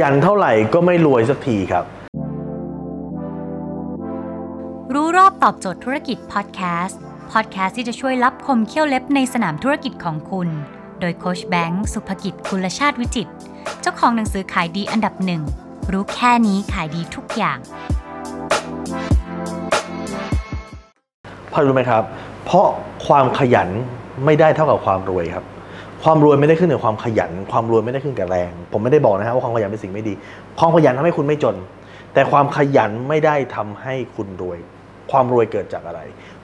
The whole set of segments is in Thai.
ยันเท่าไหร่ก็ไม่รวยสักทีครับ รู้รอบตอบโจทย์ธุรกิจพอดแคสต์พอดแคสต์ที่จะช่วยรับคมเขี้ยวเล็บในสนามธุรกิจของคุณ โดยโคชแบงค์สุภกิจคุลชาติวิจิตรเจ้าของหนังสือขายดีอันดับหนึ่งรู้แค่นี้ขายดีทุกอย่างเพราะรู้ไหมครับ เพราะความขยันไม่ได้เท่ากับความรวยครับ ความรวยไม่ได้ขึ้นกับความขยัน ความรวยไม่ได้ขึ้นกับแรง ผมไม่ได้บอกนะครับว่าความขยันเป็นสิ่งไม่ดี ความขยันทำให้คุณไม่จน แต่ความขยันไม่ได้ทำให้คุณรวย ความรวยเกิดจากอะไร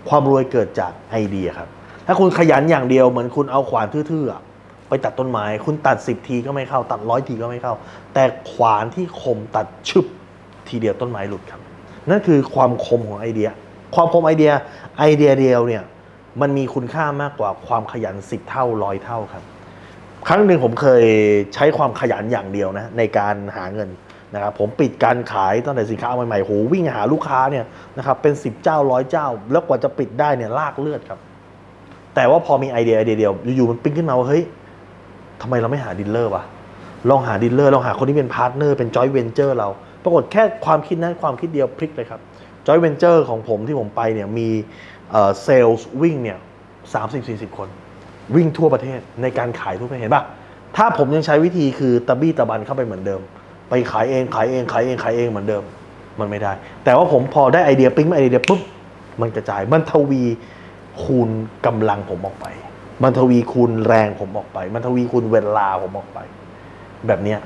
ความรวยเกิดจากไอเดียครับ ถ้าคุณขยันอย่างเดียวเหมือนคุณเอาขวานทื่อๆไปตัดต้นไม้ คุณตัด 10 ทีก็ไม่เข้า ตัดร้อยทีก็ไม่เข้า แต่ขวานที่คมตัดชึบทีเดียวต้นไม้หลุดครับ นั่นคือความคมของไอเดีย ความคมไอเดียไอเดียเดียวเนี่ย มันมีคุณค่ามากกว่าความขยัน10เท่าร้อยเท่าครับ ครั้งหนึ่งผมเคยใช้ความขยันอย่างเดียวนะในการหาเงินนะครับผมปิดการขายตั้งแต่สินค้าใหม่ๆโหวิ่งหาลูกค้าเนี่ยนะครับเป็น 10 เจ้าร้อยเจ้า แล้วกว่าจะปิดได้เนี่ยลากเลือดครับ แต่ว่าพอมีไอเดียไอเดียเดียวอยู่ๆมันปิ้งขึ้นมาว่าเฮ้ยทำไมเราไม่หา dealer วะลองหา dealer ลองหาคนที่เป็น partner เป็น joint venture เรา ปรากฏแค่ความคิดนั้นความคิดเดียวพลิกเลยครับจอยเวนเจอร์ของผมที่ผมไปเนี่ยมี เซลล์วิ่งเนี่ยสามสิบสี่สิบคน วิ่งทั่วประเทศในการขายทั่วประเทศเห็นปะถ้าผมยังใช้วิธีคือตะบี้ตะบันเข้าไปเหมือนเดิม ไปขายเองขายเองขายเองขายเองเหมือนเดิมมันไม่ได้ แต่ว่าผมพอได้ไอเดียปิ๊งมาไอเดียปุ๊บมันกระจายมันทวีคูณกำลังผมออกไป มันทวีคูณแรงผมออกไป มันทวีคูณเวลาผมออกไป แบบเนี้ย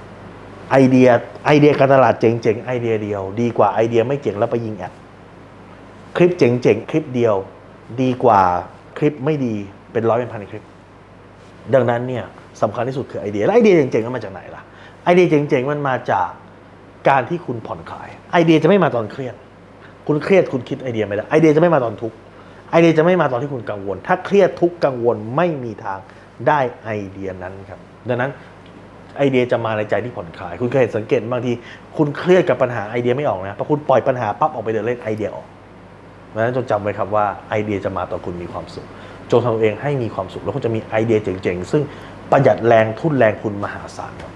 ไอเดียไอเดียการตลาดเจ๋งๆไอเดียเดียว ดีกว่าไอเดียไม่เจ๋งแล้วไปยิง ad คลิปเจ๋งๆ คลิปเดียว ดีกว่าคลิปไม่ดีเป็นร้อยเป็นพันคลิป ดังนั้นเนี่ยสำคัญที่สุดคือไอเดียและไอเดียเจ๋งๆมันมาจากไหนล่ะไอเดียเจ๋งๆมันมาจากการที่คุณผ่อนคลาย ไอเดียจะไม่มาตอนเครียด คุณเครียดคุณคิดไอเดียไม่ได้ไอเดียจะไม่มาตอนทุกข์ไอเดียจะไม่มาตอนที่คุณกังวล ถ้าเครียดทุกข์กังวลไม่มีทางได้ไอเดียนั้นครับ ดังนั้นไอเดียจะมาในใจที่ผ่อนคลาย คุณเคยเห็นสังเกตบางที คุณเครียดกับปัญหาไอเดียไม่ออกนะพอคุณปล่อยปัญหาปั๊บออกไปเดินเล่นไอเดียออก เพราะฉะนั้นจงจำไว้ครับว่าไอเดียจะมาต่อคุณมีความสุข จงทำตัวเองให้มีความสุข แล้วคุณจะมีไอเดียเจ๋งๆ ซึ่งประหยัดแรงทุนแรงคุณมหาศาลครับ